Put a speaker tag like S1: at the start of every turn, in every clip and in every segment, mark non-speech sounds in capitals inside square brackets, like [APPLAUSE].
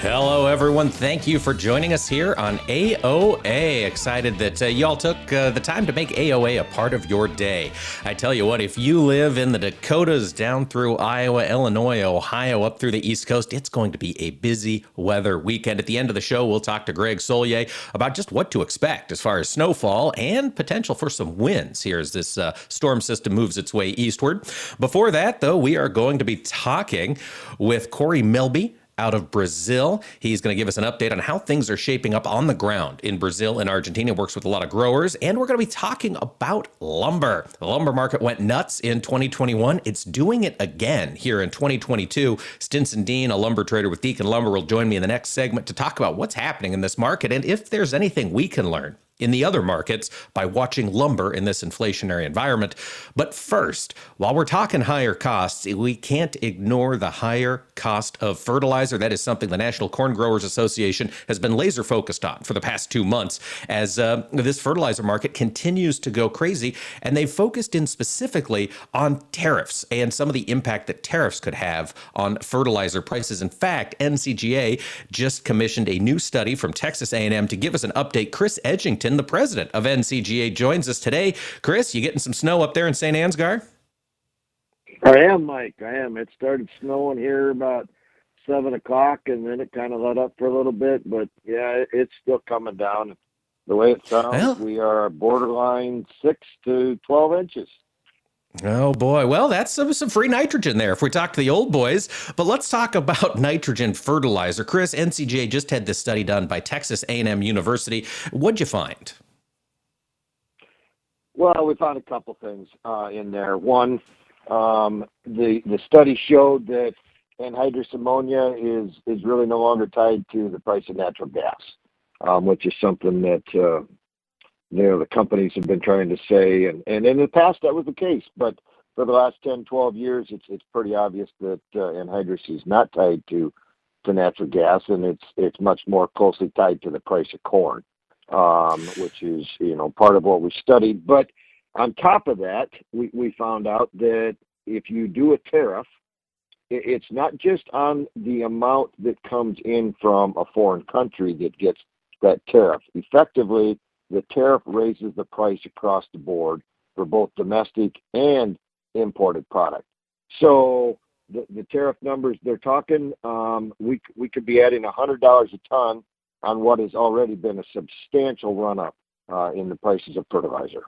S1: Hello, everyone. Thank you for joining us here on AOA. Excited that uh, y'all took uh, the time to make AOA a part of your day. I tell you what, if you live in the Dakotas down through Iowa, Illinois, Ohio, up through the East Coast, it's going to be a busy weather weekend. At the end of the show, we'll talk to Greg Soulje about just what to expect as far as snowfall and potential for some winds here as this uh, storm system moves its way eastward. Before that, though, we are going to be talking with Kory Melby out of Brazil. He's going to give us an update on how things are shaping up on the ground in Brazil and Argentina. Works with a lot of growers, and we're going to be talking about lumber. The lumber market went nuts in 2021. It's doing it again here in 2022. Stinson Dean, a lumber trader with Deacon Lumber, will join me in the next segment to talk about what's happening in this market and if there's anything we can learn in the other markets by watching lumber in this inflationary environment. But first, while we're talking higher costs, we can't ignore the higher cost of fertilizer. That is something the National Corn Growers Association has been laser focused on for the past two months as uh, this fertilizer market continues to go crazy. And they've focused in specifically on tariffs and some of the impact that tariffs could have on fertilizer prices. In fact, NCGA just commissioned a new study from Texas A&M to give us an update. Chris Edgington the president of NCGA, joins us today. Chris, you getting some snow up there in St. Ansgar?
S2: I am, Mike. I am. It started snowing here about seven o'clock, and then it kind of let up for a little bit. But yeah, it's still coming down. The way it sounds, well, we are borderline six to twelve inches.
S1: Oh boy. Well, that's some, some free nitrogen there if we talk to the old boys. But let's talk about [LAUGHS] nitrogen fertilizer. Chris, NCGA just had this study done by Texas A&M University. What'd you find?
S2: Well, we found a couple things uh, in there. One, um, the the study showed that anhydrous ammonia is is really no longer tied to the price of natural gas, um, which is something that uh, you know the companies have been trying to say and and in the past that was the case but for the last 10 12 years it's it's pretty obvious that uh, anhydrous is not tied to to natural gas and it's it's much more closely tied to the price of corn um, which is you know part of what we studied. But on top of that we, we found out that if you do a tariff it's not just on the amount that comes in from a foreign country that gets that tariff. Effectively the tariff raises the price across the board for both domestic and imported product. So the, the tariff numbers they're talking, um, we we could be adding hundred dollars a ton on what has already been a substantial run up uh, in the prices of fertilizer.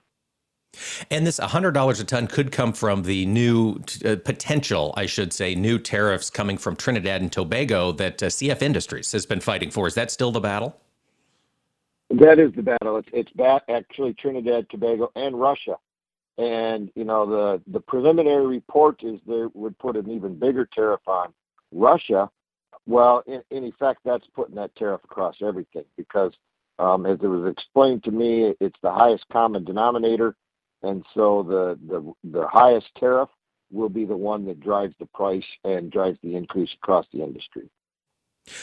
S1: And this $100 a ton could come from the new uh, potential, I should say, new tariffs coming from Trinidad and Tobago that uh, CF Industries has been fighting for. Is that still the battle?
S2: That is the battle. It's it's bat, actually Trinidad, Tobago, and Russia. And you know the the preliminary report is they would put an even bigger tariff on Russia. Well, in, in effect, that's putting that tariff across everything because, um, as it was explained to me, it's the highest common denominator, and so the the the highest tariff will be the one that drives the price and drives the increase across the industry.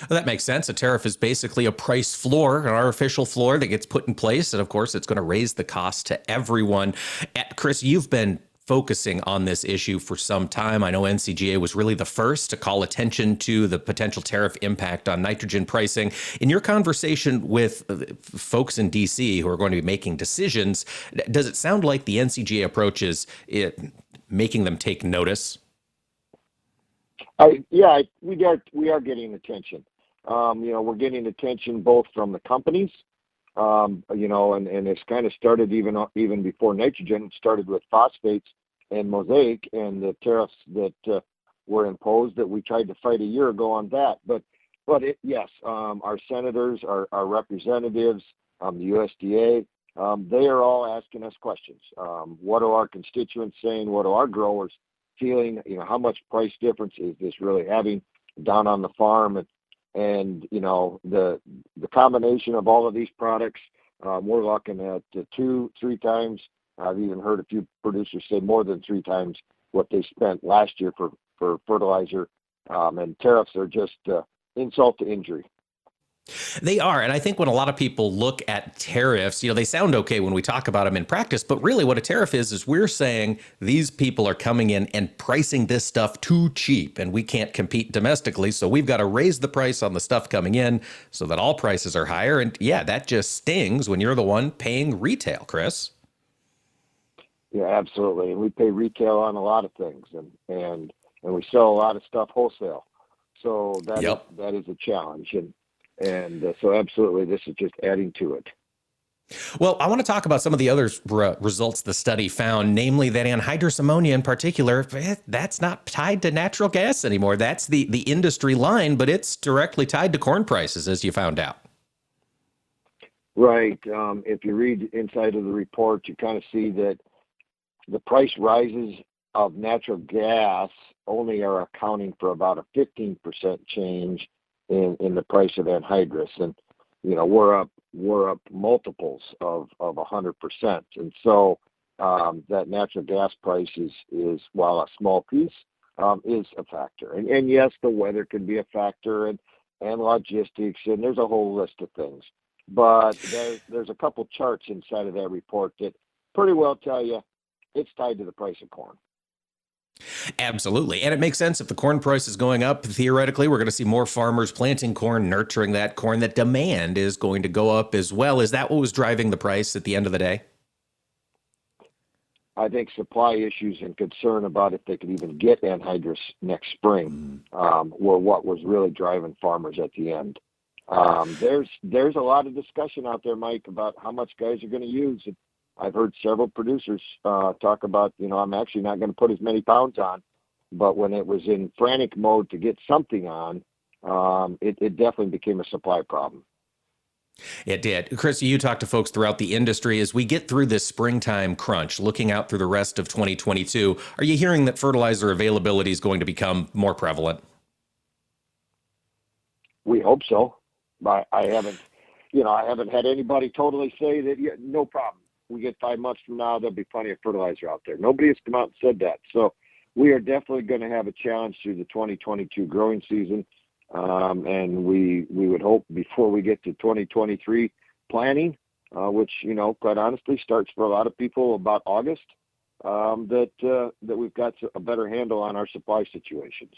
S1: Well, that makes sense. A tariff is basically a price floor, an artificial floor that gets put in place. And of course, it's going to raise the cost to everyone. Eh, Chris, you've been focusing on this issue for some time. I know NCGA was really the first to call attention to the potential tariff impact on nitrogen pricing. In your conversation with uh, folks in DC who are going to be making decisions, does it sound like the NCGA approach is it, making them take notice?
S2: Yeah, we are we are getting attention. Um, you know, we're getting attention both from the companies, um, you know, and, it's kind of started even even before nitrogen. It started with phosphates and mosaic and the tariffs that uh, were imposed that we tried to fight a year ago on that. But yes, um, our senators, our, representatives, the USDA, they are all asking us questions. What are our constituents saying? What are our growers feeling, you know, how much price difference is this really having down on the farm? And and you know the the combination of all of these products, um, we're looking at two, three times. I've even heard a few producers say more than three times what they spent last year for for fertilizer. Um, and tariffs are just uh, insult to injury.
S1: They are. And I think when a lot of people look at tariffs, you know, they sound okay when we talk about them in practice, but really what a tariff is, is we're saying these people are coming in and pricing this stuff too cheap and we can't compete domestically. So we've got to raise the price on the stuff coming in so that all prices are higher. And yeah, that just stings when you're the one paying retail, Chris.
S2: Yeah, absolutely. And we pay retail on a lot of things and, and, and we sell a lot of stuff wholesale. So that yep. is, that is a challenge. And, and uh, so, absolutely, this is just adding to it.
S1: Well, I want to talk about some of the other results the study found, namely that anhydrous ammonia in particular, eh, that's not tied to natural gas anymore. That's the, the industry line, but it's directly tied to corn prices, as you found out.
S2: Right. Um, if you read inside of the report, you kind of see that the price rises of natural gas only are accounting for about a 15% change in the price of anhydrous, and you know we're up we're up multiples of of a hundred percent, and so um, that natural gas price is is while a small piece um, is a factor, and yes, the weather can be a factor, and and logistics, and there's a whole list of things. But there's a couple charts inside of that report that pretty well tell you it's tied to the price of corn.
S1: Absolutely. And it makes sense if the corn price is going up, theoretically, we're going to see more farmers planting corn, nurturing that corn. That demand is going to go up as well. Is that what was driving the price at the end of the day?
S2: I think supply issues and concern about if they could even get anhydrous next spring mm. um, were what was really driving farmers at the end. Um, there's there's a lot of discussion out there, Mike, about how much guys are going to use. And I've heard several producers uh, talk about, you know, I'm actually not going to put as many pounds on, but when it was in frantic mode to get something on, um, it, it definitely became a supply problem.
S1: It did. Chris, you talk to folks throughout the industry as we get through this springtime crunch, looking out through the rest of 2022. Are you hearing that fertilizer availability is going to become more prevalent?
S2: We hope so. But I haven't, you know, I haven't had anybody totally say that, yeah, no problem we get five months from now, there'll be plenty of fertilizer out there. Nobody has come out and said that. So we are definitely going to have a challenge through the 2022 growing season. Um, and we we would hope before we get to 2023 planning, uh, which you know quite honestly starts for a lot of people about August, um, that uh, that we've got a better handle on our supply situations.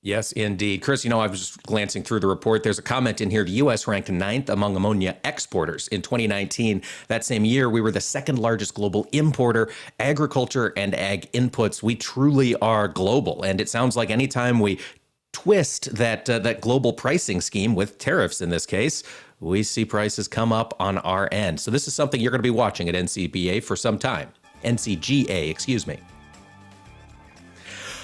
S1: Yes, indeed. Chris, you know, I was just glancing through the report. There's a comment in here. The U.S. ranked ninth among ammonia exporters in 2019. That same year, we were the second largest global importer. Agriculture and ag inputs, we truly are global. And it sounds like anytime we twist that, uh, that global pricing scheme with tariffs in this case, we see prices come up on our end. So this is something you're going to be watching at NCBA for some time. NCGA, excuse me.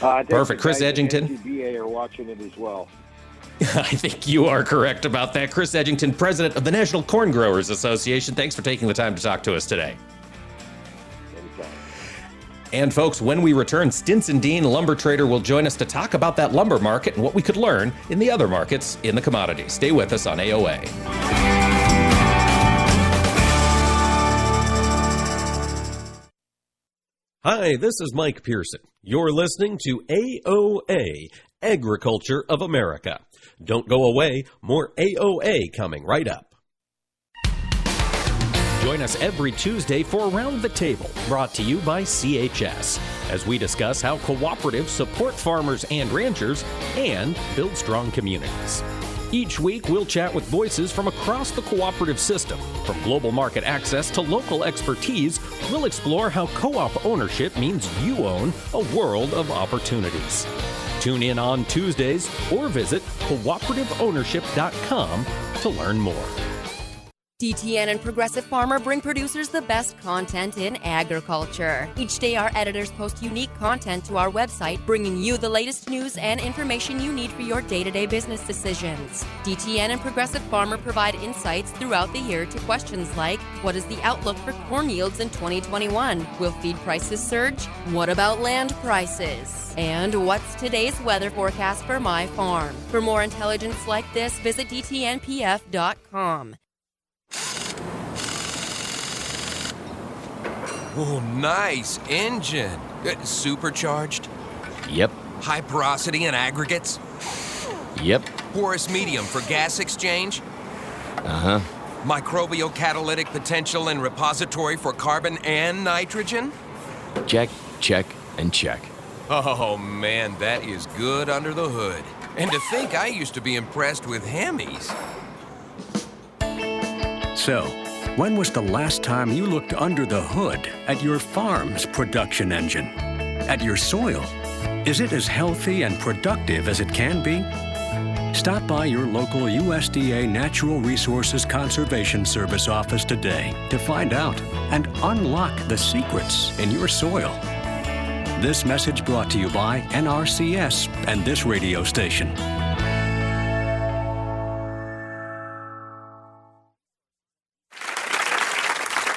S1: Uh, Perfect. Chris Edgington.
S2: NCBA are watching it as well. [LAUGHS]
S1: I think you are correct about that. Chris Edgington, president of the National Corn Growers Association. Thanks for taking the time to talk to us today. And folks, when we return, Stinson Dean, lumber trader, will join us to talk about that lumber market and what we could learn in the other markets in the commodities. Stay with us on AOA.
S3: Hi, this is Mike Pearson. You're listening to AOA, Agriculture of America. Don't go away, more AOA coming right up. Join us every Tuesday for Around the Table, brought to you by CHS, as we discuss how cooperatives support farmers and ranchers and build strong communities. Each week, we'll chat with voices from across the cooperative system. From global market access to local expertise, we'll explore how co op ownership means you own a world of opportunities. Tune in on Tuesdays or visit cooperativeownership.com to learn more.
S4: DTN and Progressive Farmer bring producers the best content in agriculture. Each day, our editors post unique content to our website, bringing you the latest news and information you need for your day to day business decisions. DTN and Progressive Farmer provide insights throughout the year to questions like What is the outlook for corn yields in 2021? Will feed prices surge? What about land prices? And what's today's weather forecast for my farm? For more intelligence like this, visit DTNPF.com.
S5: Oh, nice engine. Uh, supercharged?
S6: Yep.
S5: High porosity and aggregates?
S6: Yep.
S5: Porous medium for gas exchange?
S6: Uh huh.
S5: Microbial catalytic potential and repository for carbon and nitrogen?
S6: Check, check, and check.
S5: Oh man, that is good under the hood. And to think I used to be impressed with Hemis.
S7: So, when was the last time you looked under the hood at your farm's production engine? At your soil? Is it as healthy and productive as it can be? Stop by your local USDA Natural Resources Conservation Service office today to find out and unlock the secrets in your soil. This message brought to you by NRCS and this radio station.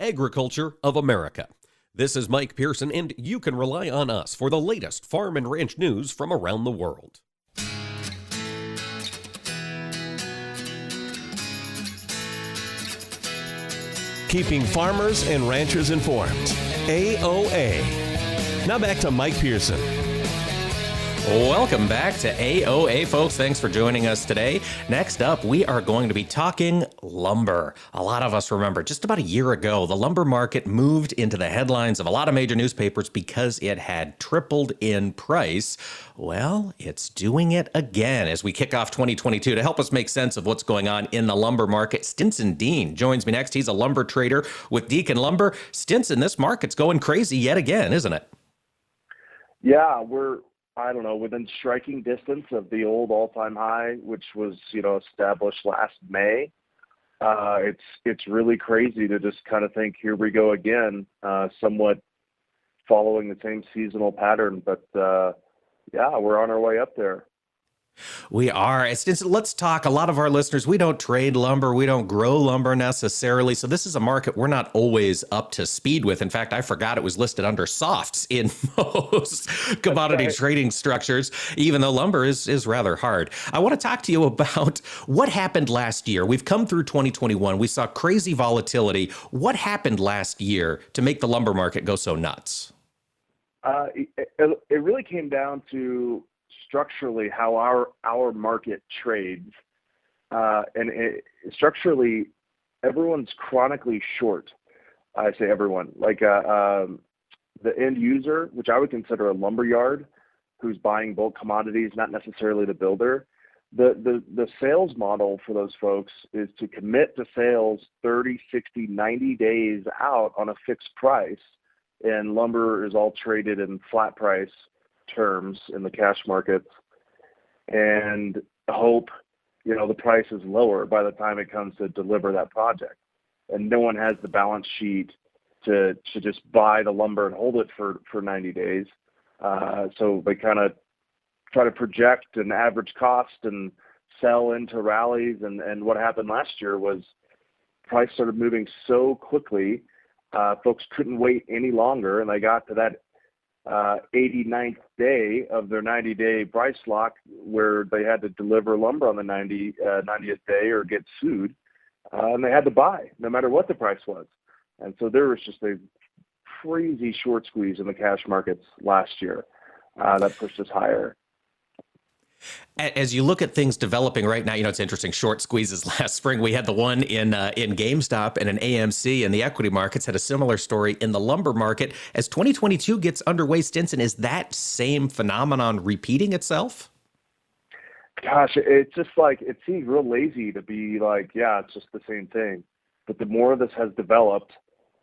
S3: Agriculture of America. This is Mike Pearson, and you can rely on us for the latest farm and ranch news from around the world.
S8: Keeping farmers and ranchers informed. AOA. Now back to Mike Pearson.
S1: Welcome back to AOA, folks. Thanks for joining us today. Next up, we are going to be talking lumber. A lot of us remember just about a year ago, the lumber market moved into the headlines of a lot of major newspapers because it had tripled in price. Well, it's doing it again as we kick off 2022. To help us make sense of what's going on in the lumber market, Stinson Dean joins me next. He's a lumber trader with Deacon Lumber. Stinson, this market's going crazy yet again, isn't it?
S9: Yeah, we're I don't know, within striking distance of the old all-time high, which was you know established last May. Uh, it's it's really crazy to just kind of think here we go again, uh, somewhat following the same seasonal pattern. But uh, yeah, we're on our way up there.
S1: We are. Let's talk. A lot of our listeners, we don't trade lumber, we don't grow lumber necessarily. So, this is a market we're not always up to speed with. In fact, I forgot it was listed under softs in [LAUGHS] most commodity right. trading structures, even though lumber is, is rather hard. I want to talk to you about what happened last year. We've come through 2021, we saw crazy volatility. What happened last year to make the lumber market go so nuts?
S9: Uh, it, it really came down to structurally how our our market trades, uh, and it, structurally, everyone's chronically short. I say everyone, like uh, um, the end user, which I would consider a lumber yard, who's buying bulk commodities, not necessarily the builder. The, the, the sales model for those folks is to commit to sales 30, 60, 90 days out on a fixed price. And lumber is all traded in flat price terms in the cash markets and hope you know the price is lower by the time it comes to deliver that project. And no one has the balance sheet to to just buy the lumber and hold it for for 90 days. Uh, so they kind of try to project an average cost and sell into rallies. And and what happened last year was price started moving so quickly, uh, folks couldn't wait any longer, and they got to that uh, 89th day of their 90-day price lock, where they had to deliver lumber on the 90 uh, 90th day or get sued, uh, and they had to buy no matter what the price was. And so there was just a crazy short squeeze in the cash markets last year uh, that pushed us higher.
S1: As you look at things developing right now, you know it's interesting. Short squeezes [LAUGHS] last spring. We had the one in uh, in GameStop and an AMC, and the equity markets had a similar story in the lumber market. As 2022 gets underway, Stinson, is that same phenomenon repeating itself?
S9: Gosh, it's just like it seems real lazy to be like, yeah, it's just the same thing. But the more this has developed,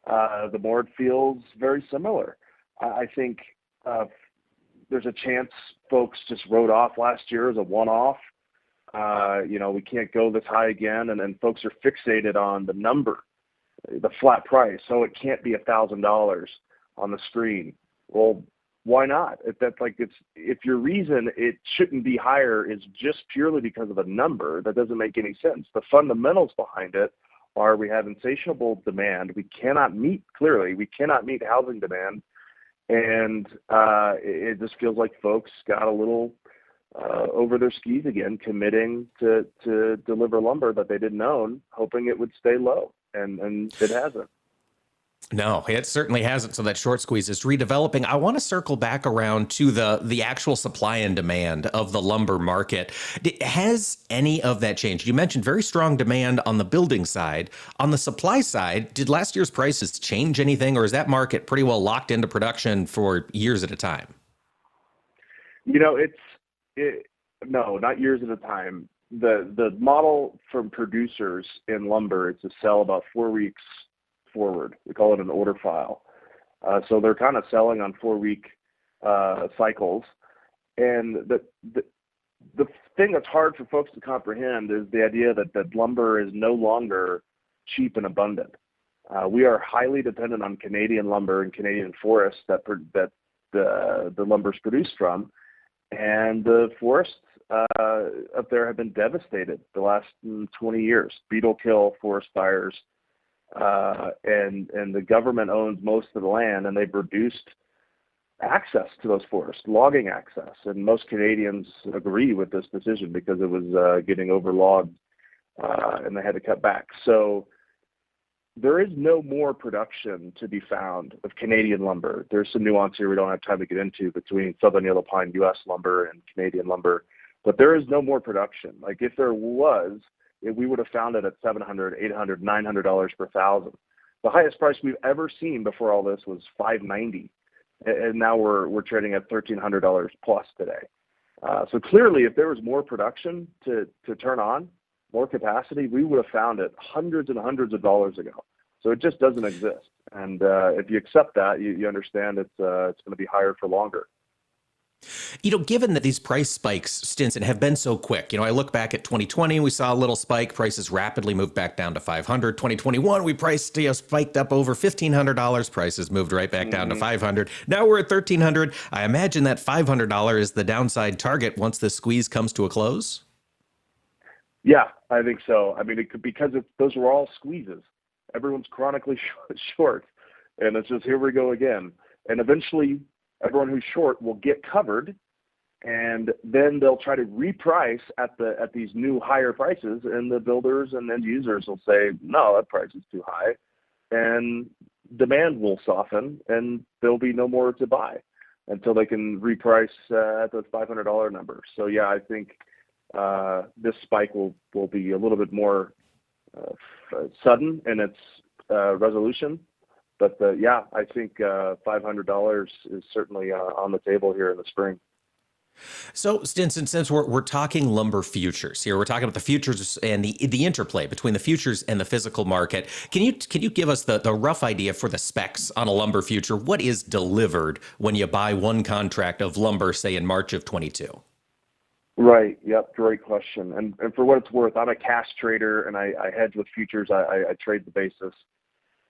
S9: uh, the more it feels very similar. I think uh, there's a chance folks just wrote off last year as a one-off. Uh, you know, we can't go this high again, and then folks are fixated on the number, the flat price. So it can't be a thousand dollars on the screen. Well, why not? If that's like it's if your reason it shouldn't be higher is just purely because of a number, that doesn't make any sense. The fundamentals behind it are we have insatiable demand. We cannot meet clearly. We cannot meet housing demand and uh, it, just feels like folks got a little uh, over their skis again, committing to to deliver lumber that they didn't own, hoping it would stay low, and and it hasn't.
S1: No, it certainly hasn't. So that short squeeze is redeveloping. I want to circle back around to the the actual supply and demand of the lumber market. Has any of that changed? You mentioned very strong demand on the building side. On the supply side, did last year's prices change anything, or is that market pretty well locked into production for years at a time?
S9: You know, it's it, no, not years at a time. The the model from producers in lumber is to sell about four weeks forward. We call it an order file. Uh, so they're kind of selling on four week uh, cycles. And the, the, the thing that's hard for folks to comprehend is the idea that, that lumber is no longer cheap and abundant. Uh, we are highly dependent on Canadian lumber and Canadian forests that, that the, the lumber is produced from. And the forests uh, up there have been devastated the last mm, 20 years. Beetle kill, forest fires, uh, and and the government owns most of the land, and they've reduced access to those forests, logging access, and most Canadians agree with this decision because it was uh, getting overlogged, uh, and they had to cut back. So there is no more production to be found of Canadian lumber. There's some nuance here we don't have time to get into between Southern Yellow Pine U.S. lumber and Canadian lumber, but there is no more production. Like if there was, we would have found it at 700 800 $900 per thousand. The highest price we've ever seen before all this was 590 and now we're we're trading at $1,300 plus today. Uh, so clearly, if there was more production to to turn on, more capacity, we would have found it hundreds and hundreds of dollars ago. So it just doesn't exist. And uh, if you accept that, you, you understand it's uh, it's going to be higher for longer.
S1: You know, given that these price spikes, Stinson, have been so quick, you know, I look back at 2020, we saw a little spike, prices rapidly moved back down to 500. 2021, we priced, you know, spiked up over $1,500, prices moved right back down mm-hmm. to 500. Now we're at 1300. I imagine that $500 is the downside target once this squeeze comes to a close.
S9: Yeah, I think so. I mean, it could, because it, those were all squeezes. Everyone's chronically [LAUGHS] short, and it's just here we go again. And eventually, everyone who's short will get covered and then they'll try to reprice at the at these new higher prices and the builders and end users will say no that price is too high and demand will soften and there'll be no more to buy until they can reprice uh, at the $500 number. So yeah i think uh, this spike will will be a little bit more uh, sudden in its uh, resolution but uh, yeah, I think uh, $500 is certainly uh, on the table here in the spring.
S1: So, Stinson, since we're, we're talking lumber futures here, we're talking about the futures and the the interplay between the futures and the physical market. Can you can you give us the, the rough idea for the specs on a lumber future? What is delivered when you buy one contract of lumber, say in March of 22?
S9: Right. Yep. Great question. And and for what it's worth, I'm a cash trader and I, I hedge with futures. I, I, I trade the basis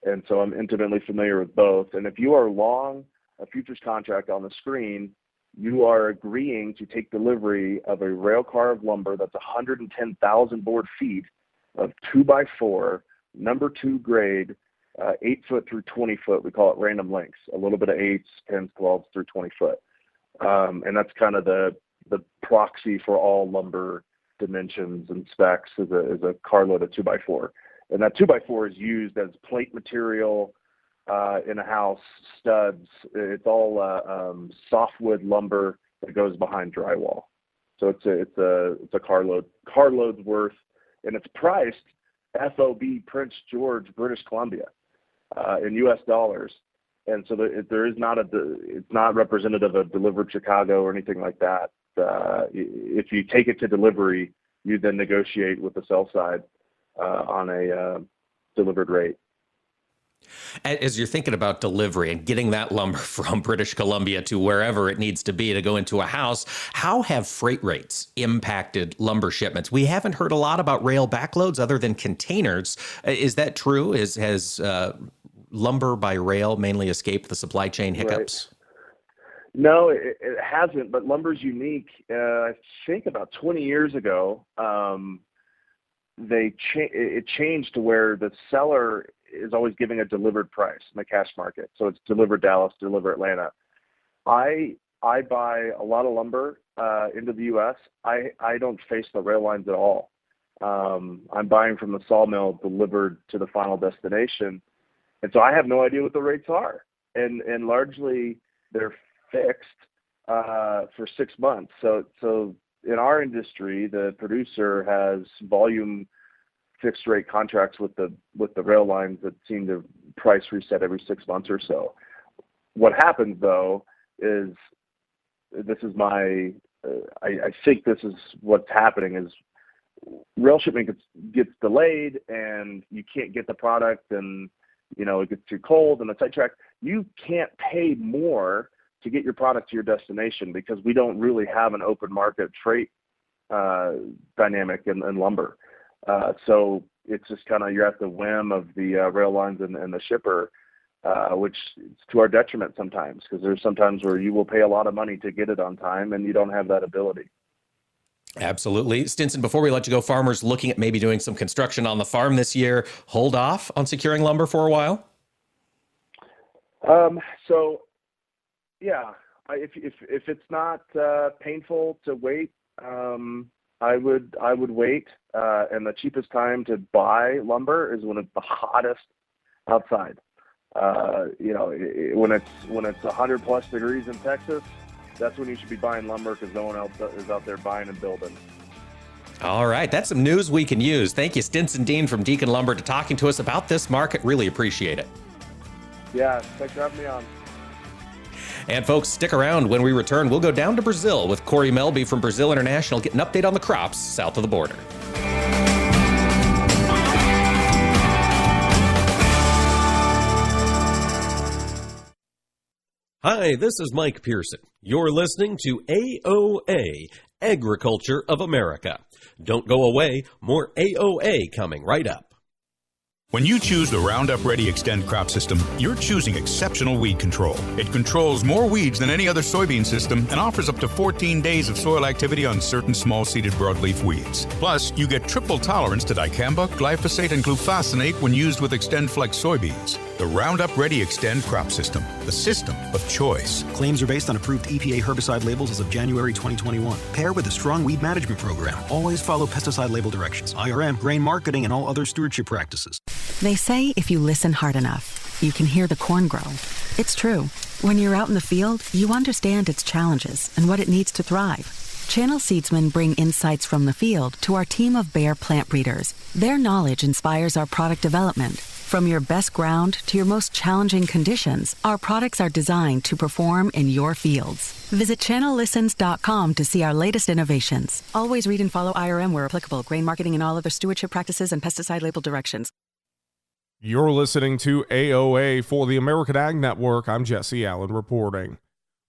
S9: and so I'm intimately familiar with both. And if you are long a futures contract on the screen, you are agreeing to take delivery of a rail car of lumber that's 110,000 board feet of two by four number two grade, uh, eight foot through 20 foot. We call it random lengths, a little bit of eights, 10s, 12s through 20 foot. Um, and that's kind of the, the proxy for all lumber dimensions and specs is a, is a carload of two by four. And that two by four is used as plate material uh, in a house, studs. It's all uh, um, softwood lumber that goes behind drywall. So it's a it's a it's a carload carload's worth, and it's priced FOB Prince George, British Columbia, uh, in U.S. dollars. And so there, there is not a it's not representative of delivered Chicago or anything like that. Uh, if you take it to delivery, you then negotiate with the sell side on a uh, delivered rate.
S1: As you're thinking about delivery and getting that lumber [LAUGHS] from British Columbia to wherever it needs to be to go into a house, how have freight rates impacted lumber shipments? We haven't heard a lot about rail backloads other than containers. Uh, is that true? Is has uh, lumber by rail mainly escaped the supply chain hiccups? Right.
S9: No, it, it, hasn't. But lumber's unique. Uh, I think about 20 years ago, um, they cha- it changed to where the seller is always giving a delivered price in the cash market. So it's deliver Dallas, deliver Atlanta. I I buy a lot of lumber uh, into the U.S. I I don't face the rail lines at all. Um, I'm buying from the sawmill delivered to the final destination, and so I have no idea what the rates are. And and largely they're fixed uh, for six months. So so in our industry, the producer has volume fixed rate contracts with the with the rail lines that seem to price reset every six months or so. What happens though is this is my uh, I, I think this is what's happening is rail shipment gets gets delayed and you can't get the product and you know it gets too cold and the sidetrack you can't pay more to get your product to your destination because we don't really have an open market freight uh, dynamic in, in lumber. Uh, so it's just kind of you're at the whim of the uh, rail lines and, and the shipper, uh, which is to our detriment sometimes because there's sometimes where you will pay a lot of money to get it on time and you don't have that ability.
S1: Absolutely. Stinson, before we let you go, farmers looking at maybe doing some construction on the farm this year, hold off on securing lumber for a while?
S9: Um, so, yeah, if, if, if it's not uh, painful to wait, um, I would I would wait, uh, and the cheapest time to buy lumber is when it's the hottest outside. Uh, you know, it, when it's when it's 100 plus degrees in Texas, that's when you should be buying lumber because no one else is out there buying and building.
S1: All right, that's some news we can use. Thank you, Stinson Dean from Deacon Lumber, to talking to us about this market. Really appreciate it.
S9: Yeah, thanks for having me on.
S1: And folks, stick around. When we return, we'll go down to Brazil with Kory Melby from Brazil International, get an update on the crops south of the border.
S3: Hi, this is Mike Pearson. You're listening to AOA, Agriculture of America. Don't go away, more AOA coming right up.
S10: When you choose the Roundup Ready Extend crop system, you're choosing exceptional weed control. It controls more weeds than any other soybean system and offers up to 14 days of soil activity on certain small seeded broadleaf weeds. Plus, you get triple tolerance to dicamba, glyphosate, and glufosinate when used with Extend Flex soybeans. The Roundup Ready Extend crop system, the system of choice.
S11: Claims are based on approved EPA herbicide labels as of January 2021. Pair with a strong weed management program. Always follow pesticide label directions, IRM, grain marketing, and all other stewardship practices.
S12: They say if you listen hard enough, you can hear the corn grow. It's true. When you're out in the field, you understand its challenges and what it needs to thrive. Channel Seedsmen bring insights from the field to our team of Bayer plant breeders. Their knowledge inspires our product development from your best ground to your most challenging conditions, our products are designed to perform in your fields. Visit channellistens.com to see our latest innovations. Always read and follow IRM where applicable, grain marketing and all other stewardship practices and pesticide label directions.
S13: You're listening to AOA for the American Ag Network. I'm Jesse Allen reporting.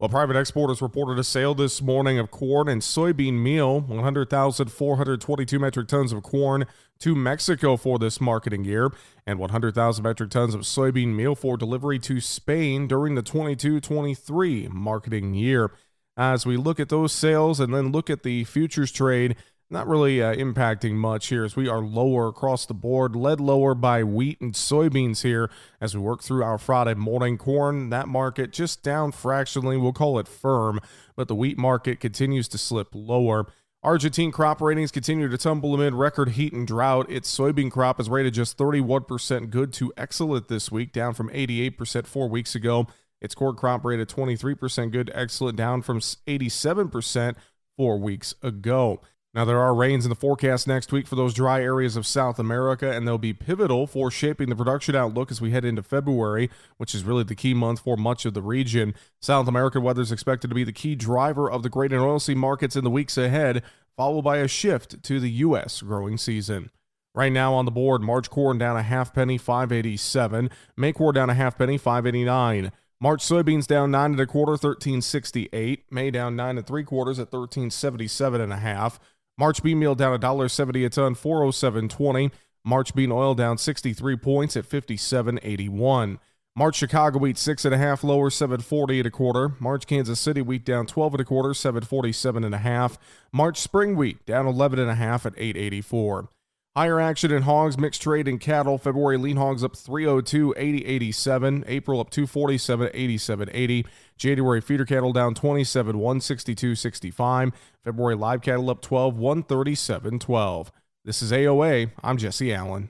S13: Well, private exporters reported a sale this morning of corn and soybean meal, 100,422 metric tons of corn to Mexico for this marketing year, and 100,000 metric tons of soybean meal for delivery to Spain during the 22 23 marketing year. As we look at those sales and then look at the futures trade, not really uh, impacting much here as we are lower across the board, led lower by wheat and soybeans here as we work through our Friday morning. Corn, that market just down fractionally. We'll call it firm, but the wheat market continues to slip lower. Argentine crop ratings continue to tumble amid record heat and drought. Its soybean crop is rated just 31% good to excellent this week, down from 88% four weeks ago. Its corn crop rated 23% good to excellent, down from 87% four weeks ago. Now, there are rains in the forecast next week for those dry areas of South America, and they'll be pivotal for shaping the production outlook as we head into February, which is really the key month for much of the region. South American weather is expected to be the key driver of the grain and oilseed markets in the weeks ahead, followed by a shift to the U.S. growing season. Right now on the board, March corn down a half penny, 587. May corn down a half penny, 589. March soybeans down nine and a quarter, 1368. May down nine and three quarters at 1377 and a half. March bean meal down $1.70 a ton, 407.20. March bean oil down 63 points at 57.81. March Chicago wheat six and a half lower, 740 and a quarter. March Kansas City wheat down 12 and a quarter, 747 and a half. March spring wheat down 11 and a half at 884. Higher action in hogs, mixed trade in cattle. February lean hogs up 302, 80, 87. April up 247, 87, 80. January feeder cattle down 27, 162, 65. February live cattle up 12, 137, 12. This is AOA. I'm Jesse Allen.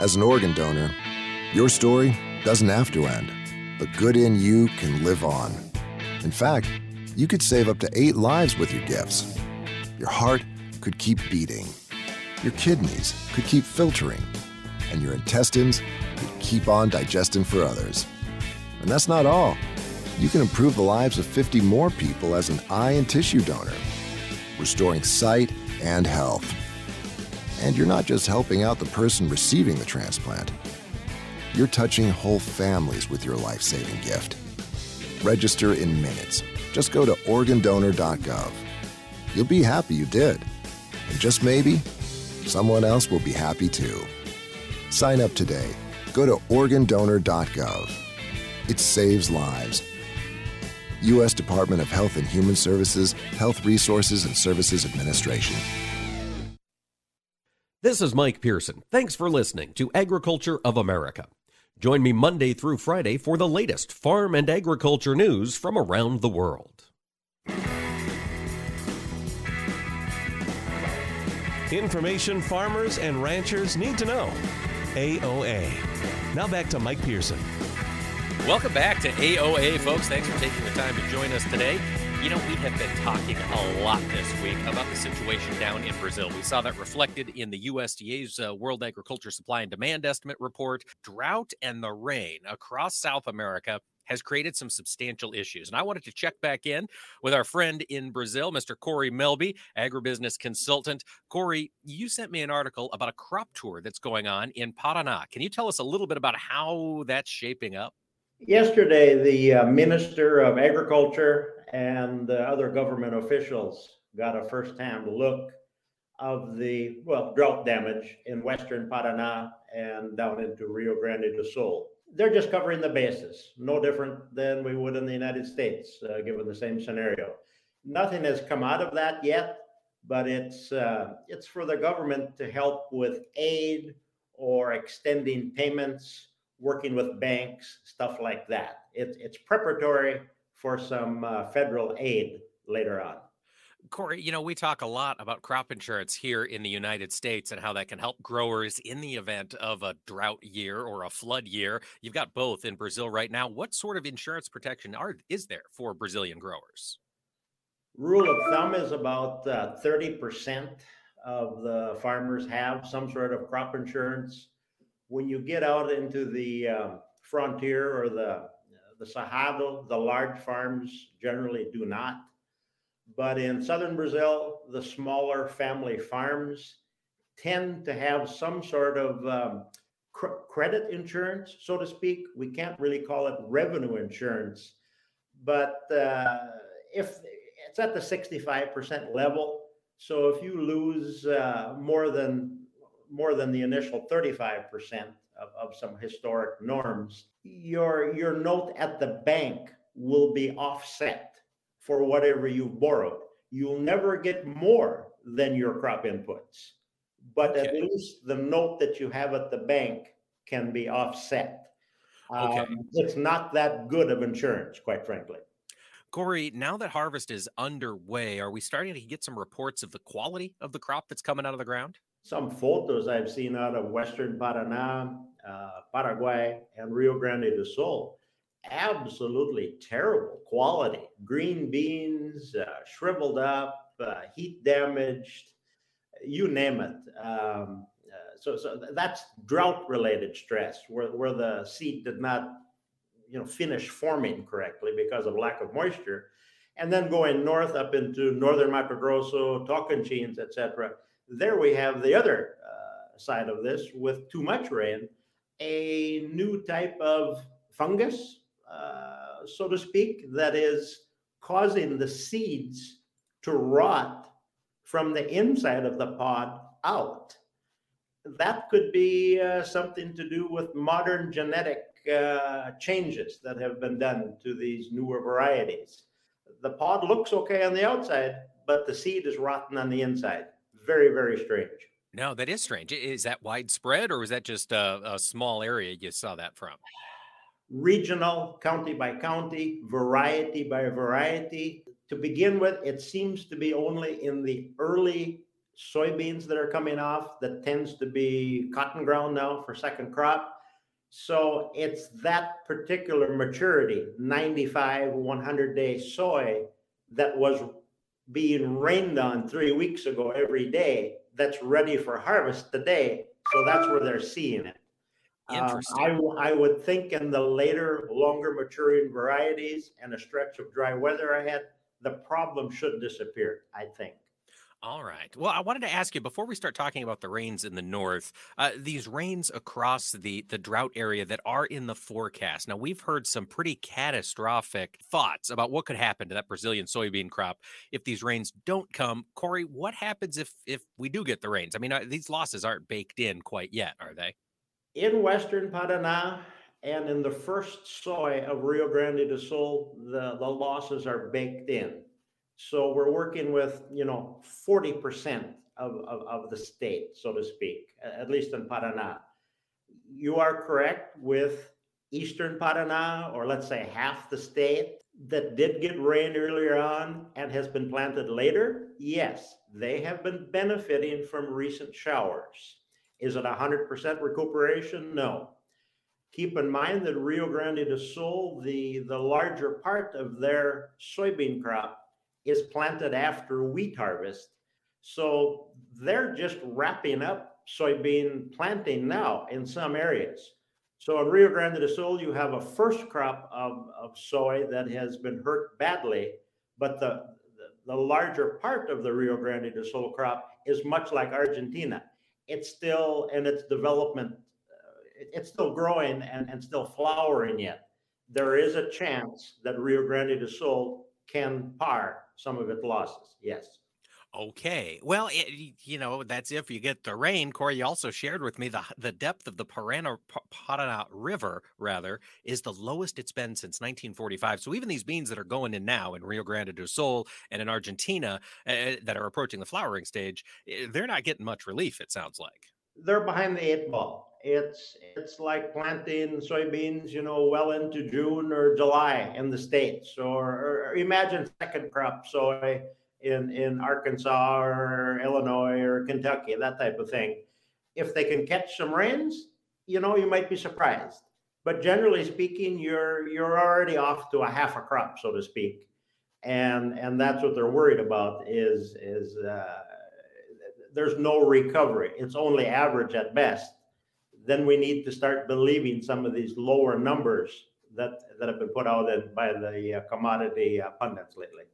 S14: As an organ donor, your story doesn't have to end. The good in you can live on. In fact, you could save up to eight lives with your gifts. Your heart could keep beating. Your kidneys could keep filtering. And your intestines could keep on digesting for others. And that's not all. You can improve the lives of 50 more people as an eye and tissue donor, restoring sight and health. And you're not just helping out the person receiving the transplant, you're touching whole families with your life saving gift. Register in minutes just go to organdonor.gov. You'll be happy you did. And just maybe, someone else will be happy too. Sign up today. Go to organdonor.gov. It saves lives. U.S. Department of Health and Human Services, Health Resources and Services Administration.
S3: This is Mike Pearson. Thanks for listening to Agriculture of America. Join me Monday through Friday for the latest farm and agriculture news from around the world.
S8: Information farmers and ranchers need to know. AOA. Now back to Mike Pearson.
S1: Welcome back to AOA, folks. Thanks for taking the time to join us today. You know, we have been talking a lot this week about the situation down in Brazil. We saw that reflected in the USDA's uh, World Agriculture Supply and Demand Estimate report. Drought and the rain across South America has created some substantial issues. And I wanted to check back in with our friend in Brazil, Mr. Kory Melby, agribusiness consultant. Kory, you sent me an article about a crop tour that's going on in Paraná. Can you tell us a little bit about how that's shaping up?
S15: Yesterday, the uh, Minister of Agriculture and uh, other government officials got a firsthand look of the well drought damage in western Paraná and down into Rio Grande do Sul. They're just covering the bases, no different than we would in the United States, uh, given the same scenario. Nothing has come out of that yet, but it's uh, it's for the government to help with aid or extending payments working with banks, stuff like that. It, it's preparatory for some uh, federal aid later on.
S1: Kory, you know, we talk a lot about crop insurance here in the United States and how that can help growers in the event of a drought year or a flood year. You've got both in Brazil right now. What sort of insurance protection are is there for Brazilian growers?
S15: Rule of thumb is about uh, 30% of the farmers have some sort of crop insurance when you get out into the um, frontier or the the Cerrado, the large farms generally do not. But in southern Brazil, the smaller family farms tend to have some sort of um, cr- credit insurance, so to speak. We can't really call it revenue insurance, but uh, if it's at the 65% level, so if you lose uh, more than more than the initial 35% of, of some historic norms, your, your note at the bank will be offset for whatever you've borrowed. You'll never get more than your crop inputs, but at least the note that you have at the bank can be offset.
S1: Okay.
S15: Um, it's not that good of insurance, quite frankly.
S1: Kory, now that harvest is underway, are we starting to get some reports of the quality of the crop that's coming out of the ground?
S15: Some photos I've seen out of Western Paraná, uh, Paraguay, and Rio Grande do Sul, absolutely terrible quality. Green beans, uh, shriveled up, uh, heat damaged, you name it. Um, uh, so, so that's drought-related stress, where, where the seed did not, you know, finish forming correctly because of lack of moisture. And then going north up into northern Mato Grosso, Tocantins, etc. There we have the other uh, side of this with too much rain, a new type of fungus, uh, so to speak, that is causing the seeds to rot from the inside of the pod out. That could be uh, something to do with modern genetic uh, changes that have been done to these newer varieties. The pod looks okay on the outside, but the seed is rotten on the inside. Very, very strange.
S1: No, that is strange. Is that widespread or was that just a, a small area you saw that from?
S15: regional, county by county, variety by variety. To begin with, it seems to be only in the early soybeans that are coming off that tends to be cotton ground now for second crop. So it's that particular maturity, 95, 100 day soy, that was being rained on three weeks ago every day that's ready for harvest today. So that's where they're seeing it. Um,
S1: Interesting.
S15: I, w- I would think in the later, longer maturing varieties and a stretch of dry weather ahead, the problem should disappear, I think.
S1: All right. Well, I wanted to ask you before we start talking about the rains in the north, uh, these rains across the the drought area that are in the forecast. Now, we've heard some pretty catastrophic thoughts about what could happen to that Brazilian soybean crop if these rains don't come. Kory, what happens if if we do get the rains? I mean, uh, these losses aren't baked in quite yet, are they?
S15: In Western Paraná and in the first soy of Rio Grande do Sul, the, the losses are baked in. So we're working with, you know, 40% of, of, of the state, so to speak, at least in Paraná. You are correct with Eastern Paraná, or let's say half the state that did get rain earlier on and has been planted later. Yes, they have been benefiting from recent showers. Is it 100% recuperation? No. Keep in mind that Rio Grande do Sul, the, the larger part of their soybean crop is planted after wheat harvest. So they're just wrapping up soybean planting now in some areas. So in Rio Grande do Sul, you have a first crop of, of soy that has been hurt badly, but the, the, larger part of the Rio Grande do Sul crop is much like Argentina. It's still in its development, uh, it's still growing and, and still flowering yet. There is a chance that Rio Grande do Sul can par some of its losses, yes.
S1: Okay. Well, it, you know, that's if you get the rain. Kory, you also shared with me the the depth of the Parana, Paraná River, rather, is the lowest it's been since 1945. So even these beans that are going in now in Rio Grande do Sul and in Argentina uh, that are approaching the flowering stage, eh, they're not getting much relief. It sounds like.
S15: They're behind the eight ball. It's it's like planting soybeans, you know, well into June or July in the states, or, or imagine second crop soy in in Arkansas or Illinois or Kentucky, that type of thing. If they can catch some rains, you know, you might be surprised. But generally speaking, you're you're already off to a half a crop, so to speak, and and that's what they're worried about is is uh, there's no recovery. It's only average at best. Then we need to start believing some of these lower numbers that that have been put out in, by the uh, commodity uh, pundits lately.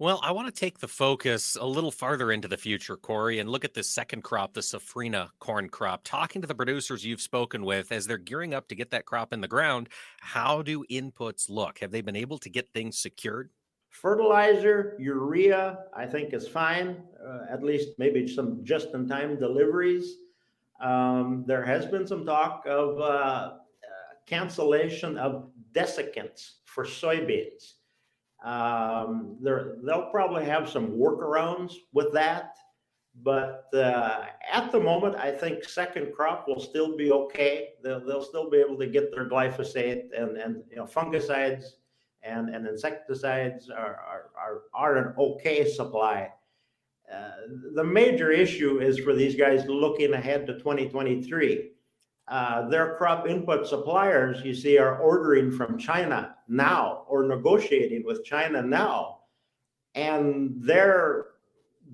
S1: Well, I want to take the focus a little farther into the future, Kory, and look at this second crop, the safrinha corn crop. Talking to the producers you've spoken with as they're gearing up to get that crop in the ground, how do inputs look? Have they been able to get things secured?
S15: Fertilizer, urea, I think is fine. Uh, at least maybe some just-in-time deliveries. Um, there has been some talk of uh, uh, cancellation of desiccants for soybeans. Um, they'll probably have some workarounds with that, but uh, at the moment, I think second crop will still be okay. They'll, they'll still be able to get their glyphosate and, and you know, fungicides and, and insecticides are, are, are, an okay supply. Uh, the major issue is for these guys looking ahead to 2023. Uh, their crop input suppliers, you see, are ordering from China now or negotiating with China now. And their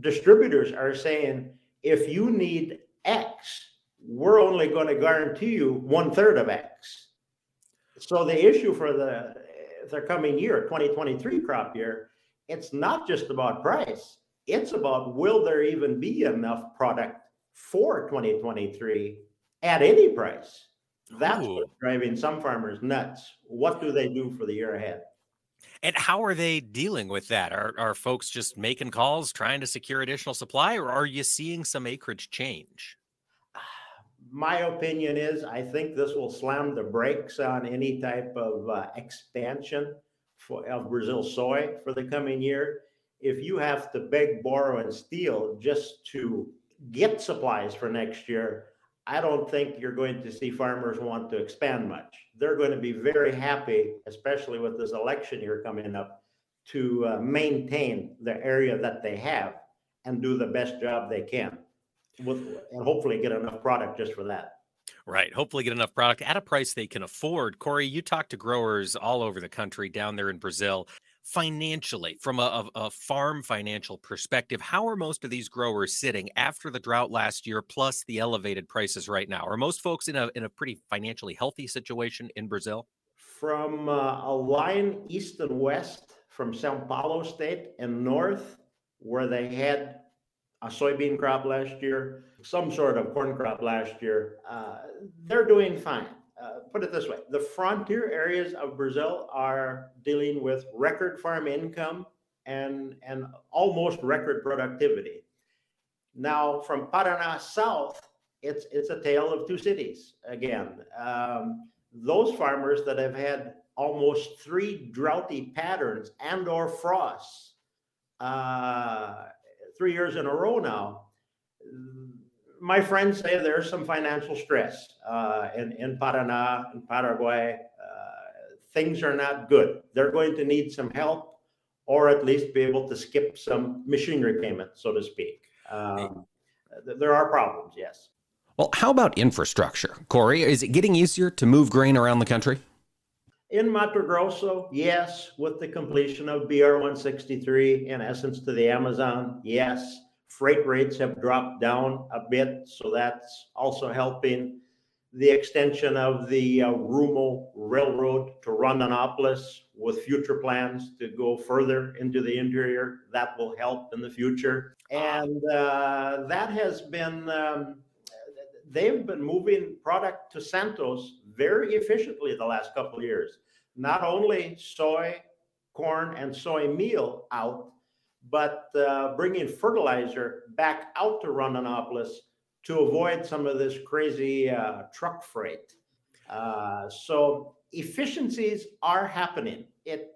S15: distributors are saying, if you need X, we're only going to guarantee you one third of X. So the issue for the the coming year, 2023 crop year, it's not just about price. It's about will there even be enough product for 2023 at any price? That's Ooh. what's driving some farmers nuts. What do they do for the year ahead?
S1: And how are they dealing with that? Are are folks just making calls trying to secure additional supply or are you seeing some acreage change?
S15: My opinion is I think this will slam the brakes on any type of uh, expansion for of Brazil soy for the coming year. If you have to beg, borrow, and steal just to get supplies for next year, I don't think you're going to see farmers want to expand much. They're going to be very happy, especially with this election year coming up, to uh, maintain the area that they have and do the best job they can, with, and hopefully get enough product just for that.
S1: Right. Hopefully, get enough product at a price they can afford. Kory, you talk to growers all over the country, down there in Brazil financially, from a, a, farm financial perspective, how are most of these growers sitting after the drought last year, plus the elevated prices right now? Are most folks in a in a pretty financially healthy situation in Brazil?
S15: From uh, a line east and west, from Sao Paulo state and north, where they had a soybean crop last year, some sort of corn crop last year, uh, they're doing fine. Uh, put it this way the frontier areas of Brazil are dealing with record farm income and, and almost record productivity. Now, from Paraná south, it's, it's a tale of two cities again. Um, those farmers that have had almost three droughty patterns and or frosts uh, three years in a row now my friends say there's some financial stress uh, in, in Paraná, in Paraguay. Uh, things are not good. They're going to need some help or at least be able to skip some machinery payments, so to speak. Um, there are problems, yes.
S1: Well, how about infrastructure? Kory, is it getting easier to move grain around the country?
S15: In Mato Grosso, yes. With the completion of BR 163, in essence, to the Amazon, yes. Freight rates have dropped down a bit, so that's also helping. The extension of the uh, Rumo Railroad to Rondonópolis with future plans to go further into the interior, that will help in the future. And uh, that has been, um, they've been moving product to Santos very efficiently the last couple of years. Not only soy, corn, and soy meal out, but uh, bringing fertilizer back out to Rondonópolis to avoid some of this crazy uh, truck freight. Uh, so efficiencies are happening. It,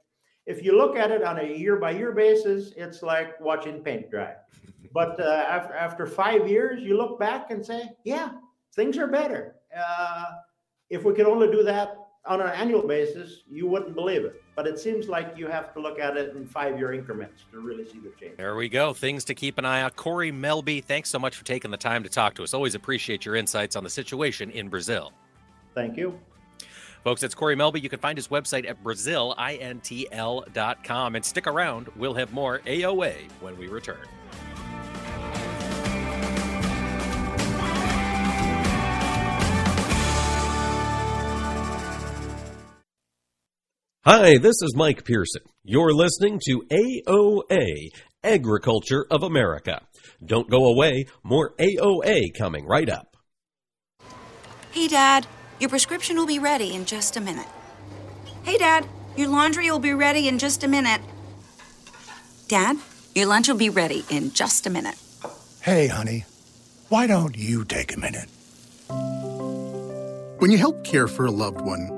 S15: if you look at it on a year by year basis, it's like watching paint dry. [LAUGHS] But uh, after after five years, you look back and say, yeah, things are better. If we could only do that on an annual basis, you wouldn't believe it. But it seems like you have to look at it in five year increments to really see the change.
S1: There we go. Things to keep an eye on. Kory Melby, thanks so much for taking the time to talk to us. Always appreciate your insights on the situation in Brazil.
S15: Thank you.
S1: Folks, it's Kory Melby. You can find his website at brazilintl.com. And stick around, we'll have more AOA when we return. Hi, this is Mike Pearson. You're listening to AOA, Agriculture of America. Don't go away, more AOA coming right up.
S16: Hey, Dad, your prescription will be ready in just a minute. Hey, Dad, your laundry will be ready in just a minute. Dad, your lunch will be ready in just a minute.
S17: Hey, honey, why don't you take a minute?
S18: When you help care for a loved one,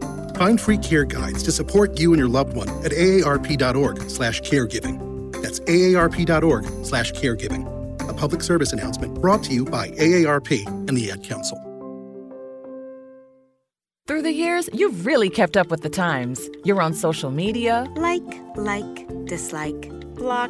S19: Find free care guides to support you and your loved one at aarp.org slash caregiving. That's aarp.org slash caregiving. A public service announcement brought to you by AARP and the Ad Council.
S20: Through the years, you've really kept up with the times. You're on social media.
S21: Like, like, dislike, block.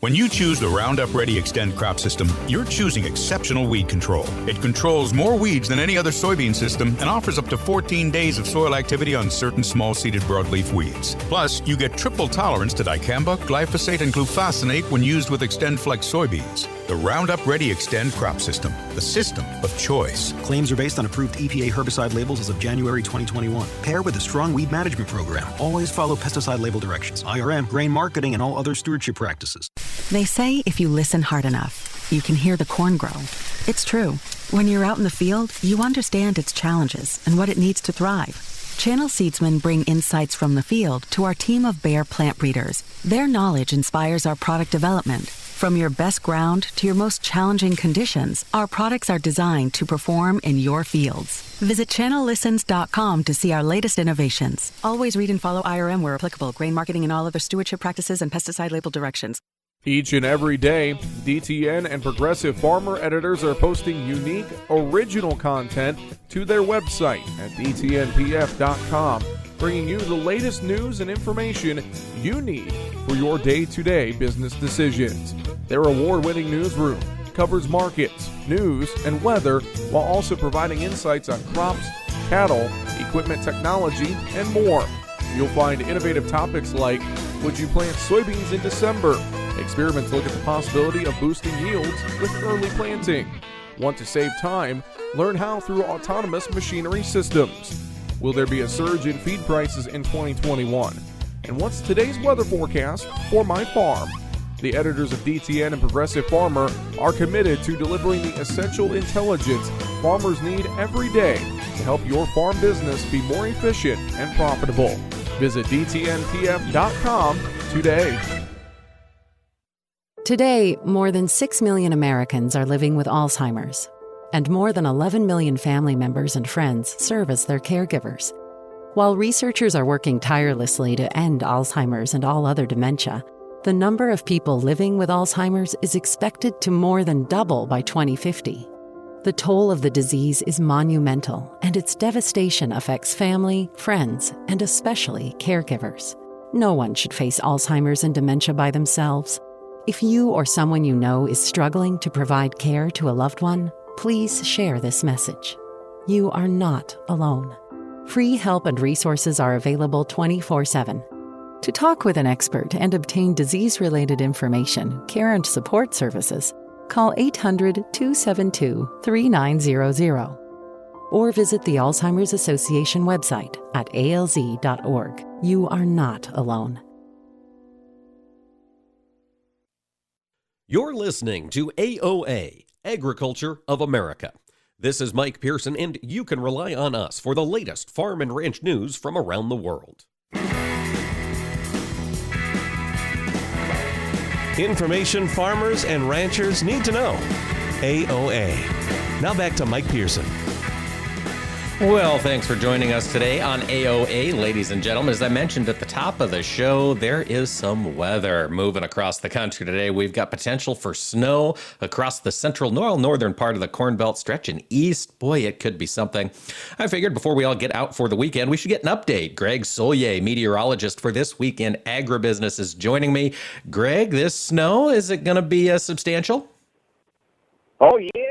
S10: When you choose the Roundup Ready Extend crop system, you're choosing exceptional weed control. It controls more weeds than any other soybean system and offers up to 14 days of soil activity on certain small seeded broadleaf weeds. Plus, you get triple tolerance to dicamba, glyphosate, and glufosinate when used with Extend Flex soybeans. The Roundup Ready Extend crop system, the system of choice.
S11: Claims are based on approved EPA herbicide labels as of January 2021. Pair with a strong weed management program. Always follow pesticide label directions, IRM, grain marketing, and all other stewardship practices.
S12: They say if you listen hard enough, you can hear the corn grow. It's true. When you're out in the field, you understand its challenges and what it needs to thrive. Channel Seedsmen bring insights from the field to our team of Bayer plant breeders. Their knowledge inspires our product development. From your best ground to your most challenging conditions, our products are designed to perform in your fields. Visit channellistens.com to see our latest innovations. Always read and follow IRM where applicable, grain marketing and all other stewardship practices and pesticide label directions.
S13: Each and every day, DTN and Progressive Farmer editors are posting unique, original content to their website at dtnpf.com, bringing you the latest news and information you need for your day to day business decisions. Their award winning newsroom covers markets, news, and weather while also providing insights on crops, cattle, equipment technology, and more. You'll find innovative topics like Would you plant soybeans in December? Experiments look at the possibility of boosting yields with early planting. Want to save time? Learn how through autonomous machinery systems. Will there be a surge in feed prices in 2021? And what's today's weather forecast for my farm? The editors of DTN and Progressive Farmer are committed to delivering the essential intelligence farmers need every day to help your farm business be more efficient and profitable. Visit DTNPF.com today.
S22: Today, more than 6 million Americans are living with Alzheimer's, and more than 11 million family members and friends serve as their caregivers. While researchers are working tirelessly to end Alzheimer's and all other dementia, the number of people living with Alzheimer's is expected to more than double by 2050. The toll of the disease is monumental, and its devastation affects family, friends, and especially caregivers. No one should face Alzheimer's and dementia by themselves. If you or someone you know is struggling to provide care to a loved one, please share this message. You are not alone. Free help and resources are available 24 7. To talk with an expert and obtain disease related information, care, and support services, call 800 272 3900 or visit the Alzheimer's Association website at alz.org. You are not alone.
S3: You're listening to AOA, Agriculture of America. This is Mike Pearson, and you can rely on us for the latest farm and ranch news from around the world.
S8: Information farmers and ranchers need to know. AOA. Now back to Mike Pearson.
S1: Well, thanks for joining us today on AOA, ladies and gentlemen. As I mentioned at the top of the show, there is some weather moving across the country today. We've got potential for snow across the central northern part of the Corn Belt stretch and east. Boy, it could be something. I figured before we all get out for the weekend, we should get an update. Greg Soulje, meteorologist for this week in agribusiness, is joining me. Greg, this snow, is it going to be uh, substantial?
S23: Oh yeah,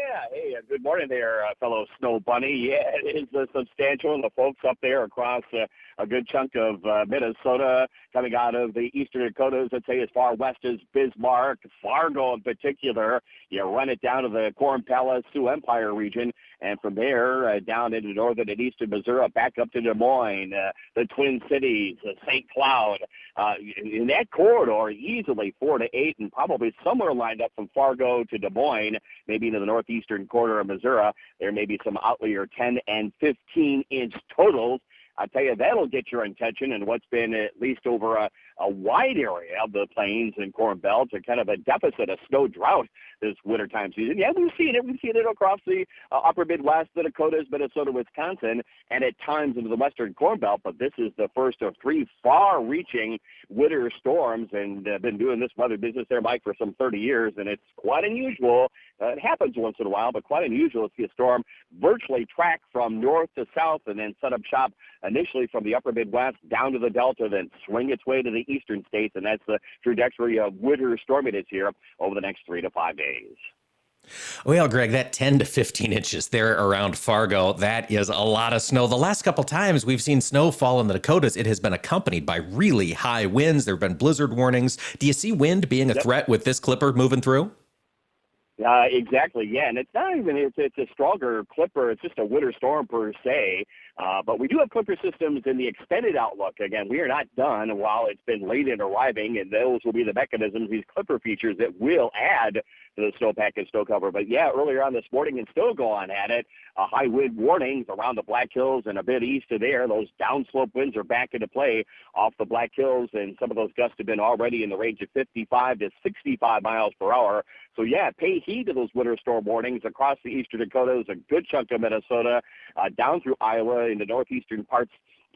S23: good morning there, uh, fellow snow bunny. [LAUGHS] Yeah, it is uh, substantial, the folks up there across uh, a good chunk of uh, Minnesota, coming out of the eastern Dakotas, let's say as far west as Bismarck, Fargo in particular. You run it down to the Corn Palace, Sioux Empire region, and from there uh, down into northern and eastern Missouri, back up to Des Moines, uh, the Twin Cities, uh, St. Cloud. Uh, in that corridor, easily four to eight, and probably somewhere lined up from Fargo to Des Moines, maybe into the northeastern corner of Missouri. There may be some outlier 10 and 15 inch totals. I tell you, that'll get your attention and what's been at least over a, a wide area of the plains and corn belt, a kind of a deficit, a snow drought this wintertime season. Yeah, we've seen it. We've seen it across the uh, upper Midwest, the Dakotas, Minnesota, Wisconsin, and at times into the western corn belt. But this is the first of three far-reaching winter storms, and uh, been doing this weather business there, Mike, for some 30 years, and it's quite unusual. Uh, it happens once in a while, but quite unusual to see a storm virtually track from north to south and then set up shop initially from the upper Midwest down to the Delta, then swing its way to the eastern states, and that's the trajectory of winter storminess here over the next three to five days.
S1: Well, Greg, that 10 to 15 inches there around Fargo, that is a lot of snow. The last couple times we've seen snow fall in the Dakotas, it has been accompanied by really high winds. There have been blizzard warnings. Do you see wind being a yep. threat with this clipper moving through?
S23: Uh, exactly, yeah, and it's not even it's it's a stronger clipper. It's just a winter storm per se. Uh, but we do have clipper systems in the extended outlook. Again, we are not done while it's been late in arriving, and those will be the mechanisms, these clipper features that will add to the snowpack and snow cover. But yeah, earlier on this morning and still go on at it. Uh, high wind warnings around the Black Hills and a bit east of there. Those downslope winds are back into play off the Black Hills, and some of those gusts have been already in the range of 55 to 65 miles per hour. So yeah, pay heed to those winter storm warnings across the eastern Dakotas, a good chunk of Minnesota, uh, down through Iowa in the northeastern parts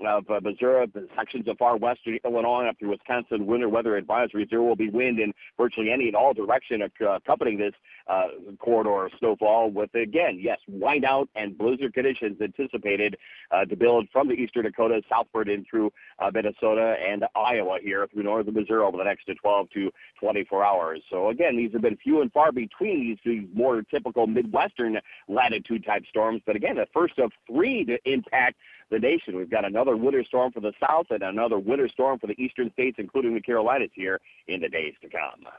S23: of uh, Missouri, sections of far western Illinois up through Wisconsin. Winter weather advisories. There will be wind in virtually any and all direction accompanying this uh, corridor of snowfall. With again, yes, whiteout and blizzard conditions anticipated uh, to build from the eastern Dakota southward in through uh, Minnesota and Iowa here through northern Missouri over the next 12 to 24 hours. So again, these have been few and far between these more typical Midwestern latitude type storms. But again, the first of three to impact the nation. We've got another winter storm for the south and another winter storm for the eastern states, including the Carolinas, here in the days to come.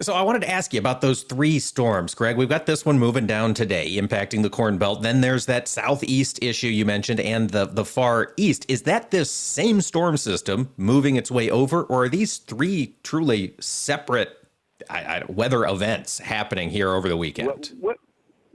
S1: So I wanted to ask you about those three storms, Greg. We've got this one moving down today, impacting the Corn Belt. Then there's that southeast issue you mentioned, and the the far east. Is that this same storm system moving its way over, or are these three truly separate I, I, weather events happening here over the weekend?
S23: What, what,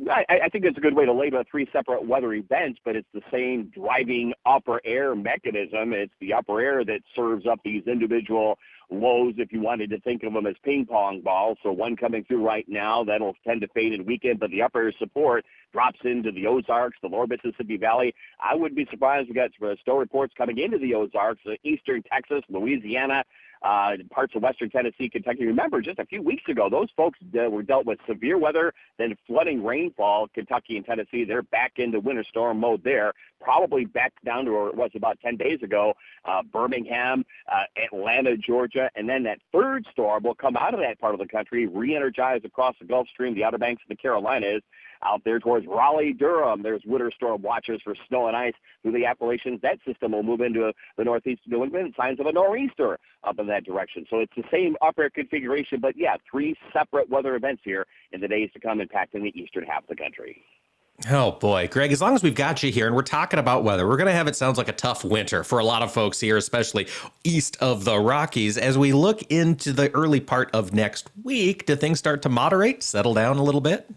S23: I, I think it's a good way to label three separate weather events, but it's the same driving upper air mechanism. It's the upper air that serves up these individual lows, if you wanted to think of them as ping pong balls. So one coming through right now that'll tend to fade and weaken, but the upper air support drops into the Ozarks, the lower Mississippi Valley. I wouldn't be surprised we got snow reports coming into the Ozarks, uh, eastern Texas, Louisiana, uh, parts of western Tennessee, Kentucky. Remember, just a few weeks ago, those folks uh, were dealt with severe weather, then flooding rainfall. Kentucky and Tennessee, they're back into winter storm mode there. Probably back down to where it was about 10 days ago. Uh, Birmingham, uh, Atlanta, Georgia, and then that third storm will come out of that part of the country, re-energize across the Gulf Stream, the Outer Banks of the Carolinas out there towards Raleigh, Durham. There's winter storm watches for snow and ice through the Appalachians. That system will move into the northeast New England. Signs of a nor'easter up in that direction. So it's the same upper configuration, but yeah, three separate weather events here in the days to come impacting the eastern half of the country.
S1: Oh boy, Greg, as long as we've got you here and we're talking about weather, we're going to have it sounds like a tough winter for a lot of folks here, especially east of the Rockies. As we look into the early part of next week, do things start to moderate, settle down a little bit?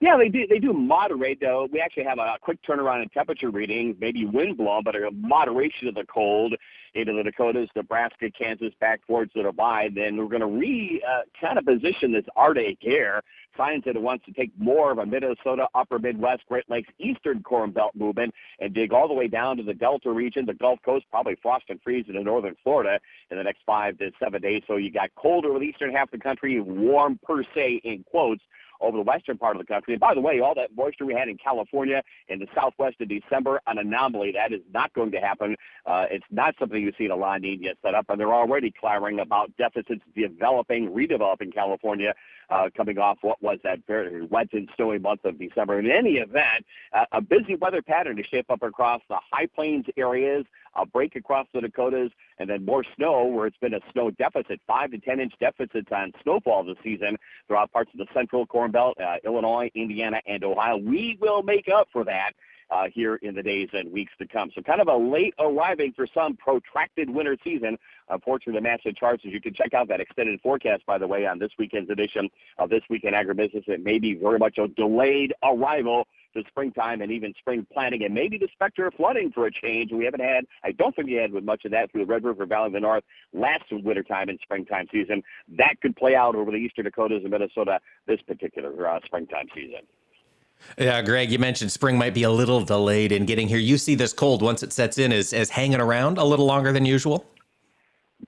S23: Yeah, they do. They do moderate though. We actually have a quick turnaround in temperature readings, maybe wind blow, but a moderation of the cold into the Dakotas, Nebraska, Kansas, back towards the divide. Then we're going to re uh, kind of position this Arctic air. Finds that it wants to take more of a Minnesota, Upper Midwest, Great Lakes, Eastern Corn Belt movement and dig all the way down to the Delta region, the Gulf Coast, probably frost and freeze into northern Florida in the next five to seven days. So you got colder with the eastern half of the country, warm per se in quotes over the western part of the country. And by the way, all that moisture we had in California in the southwest in December, an anomaly. That is not going to happen. Uh, it's not something you see in a La Nina set up, and they're already clamoring about deficits developing, redeveloping California uh, coming off what was that very wet and snowy month of December. In any event, uh, a busy weather pattern to shape up across the high plains areas, a break across the Dakotas, and then more snow where it's been a snow deficit, five to 10 inch deficits on snowfall this season throughout parts of the central Corn Belt, uh, Illinois, Indiana, and Ohio. We will make up for that uh, here in the days and weeks to come. So kind of a late arriving for some protracted winter season. Unfortunately, the massive charts, as you can check out that extended forecast, by the way, on this weekend's edition of This Week in Agribusiness. It may be very much a delayed arrival to springtime and even spring planting and maybe the specter of flooding for a change. We haven't had, I don't think we had with much of that through the Red River Valley of the North last wintertime and springtime season. That could play out over the eastern Dakotas and Minnesota this particular uh, springtime season.
S1: Yeah, Greg, you mentioned spring might be a little delayed in getting here. You see this cold once it sets in as, as hanging around a little longer than usual?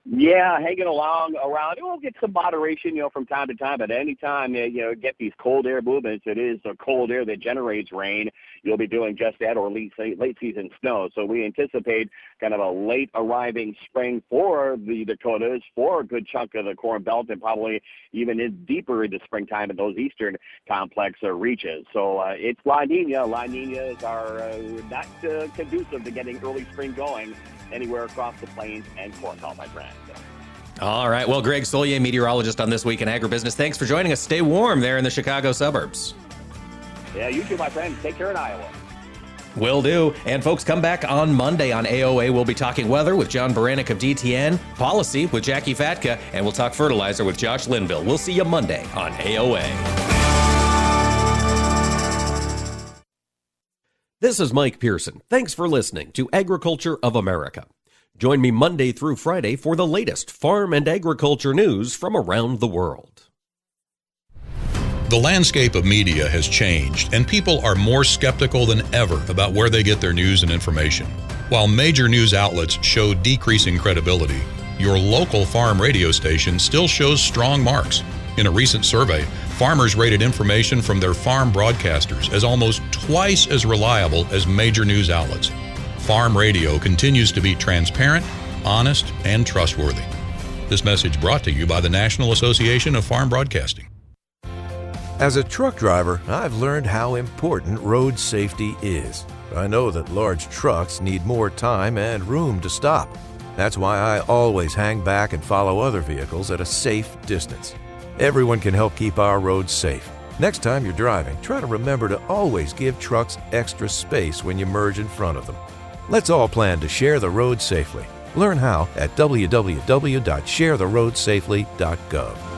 S23: Yeah, hanging along around. We'll get some moderation, you know, from time to time. But anytime you know get these cold air movements, it is the cold air that generates rain. You'll be doing just that, or late late season snow. So we anticipate kind of a late arriving spring for the Dakotas, for a good chunk of the Corn Belt, and probably even in deeper into springtime in those eastern complex uh, reaches. So uh, it's La Nina. La Ninas are uh, not uh, conducive to getting early spring going anywhere across the plains and Corn Belt, my friend.
S1: All right. Well, Greg Soulje, meteorologist on This Week in Agribusiness, thanks for joining us. Stay warm there in the Chicago suburbs.
S23: Yeah, you too, my friend. Take care in Iowa.
S1: Will do. And folks, come back on Monday on AOA. We'll be talking weather with John Baranick of DTN, policy with Jackie Fatka, and we'll talk fertilizer with Josh Linville. We'll see you Monday on AOA. This is Mike Pearson. Thanks for listening to Agriculture of America. Join me Monday through Friday for the latest farm and agriculture news from around the world.
S10: The landscape of media has changed, and people are more skeptical than ever about where they get their news and information. While major news outlets show decreasing credibility, your local farm radio station still shows strong marks. In a recent survey, farmers rated information from their farm broadcasters as almost twice as reliable as major news outlets. Farm radio continues to be transparent, honest, and trustworthy. This message brought to you by the National Association of Farm Broadcasting.
S24: As a truck driver, I've learned how important road safety is. I know that large trucks need more time and room to stop. That's why I always hang back and follow other vehicles at a safe distance. Everyone can help keep our roads safe. Next time you're driving, try to remember to always give trucks extra space when you merge in front of them. Let's all plan to share the road safely. Learn how at www.sharetheroadsafely.gov.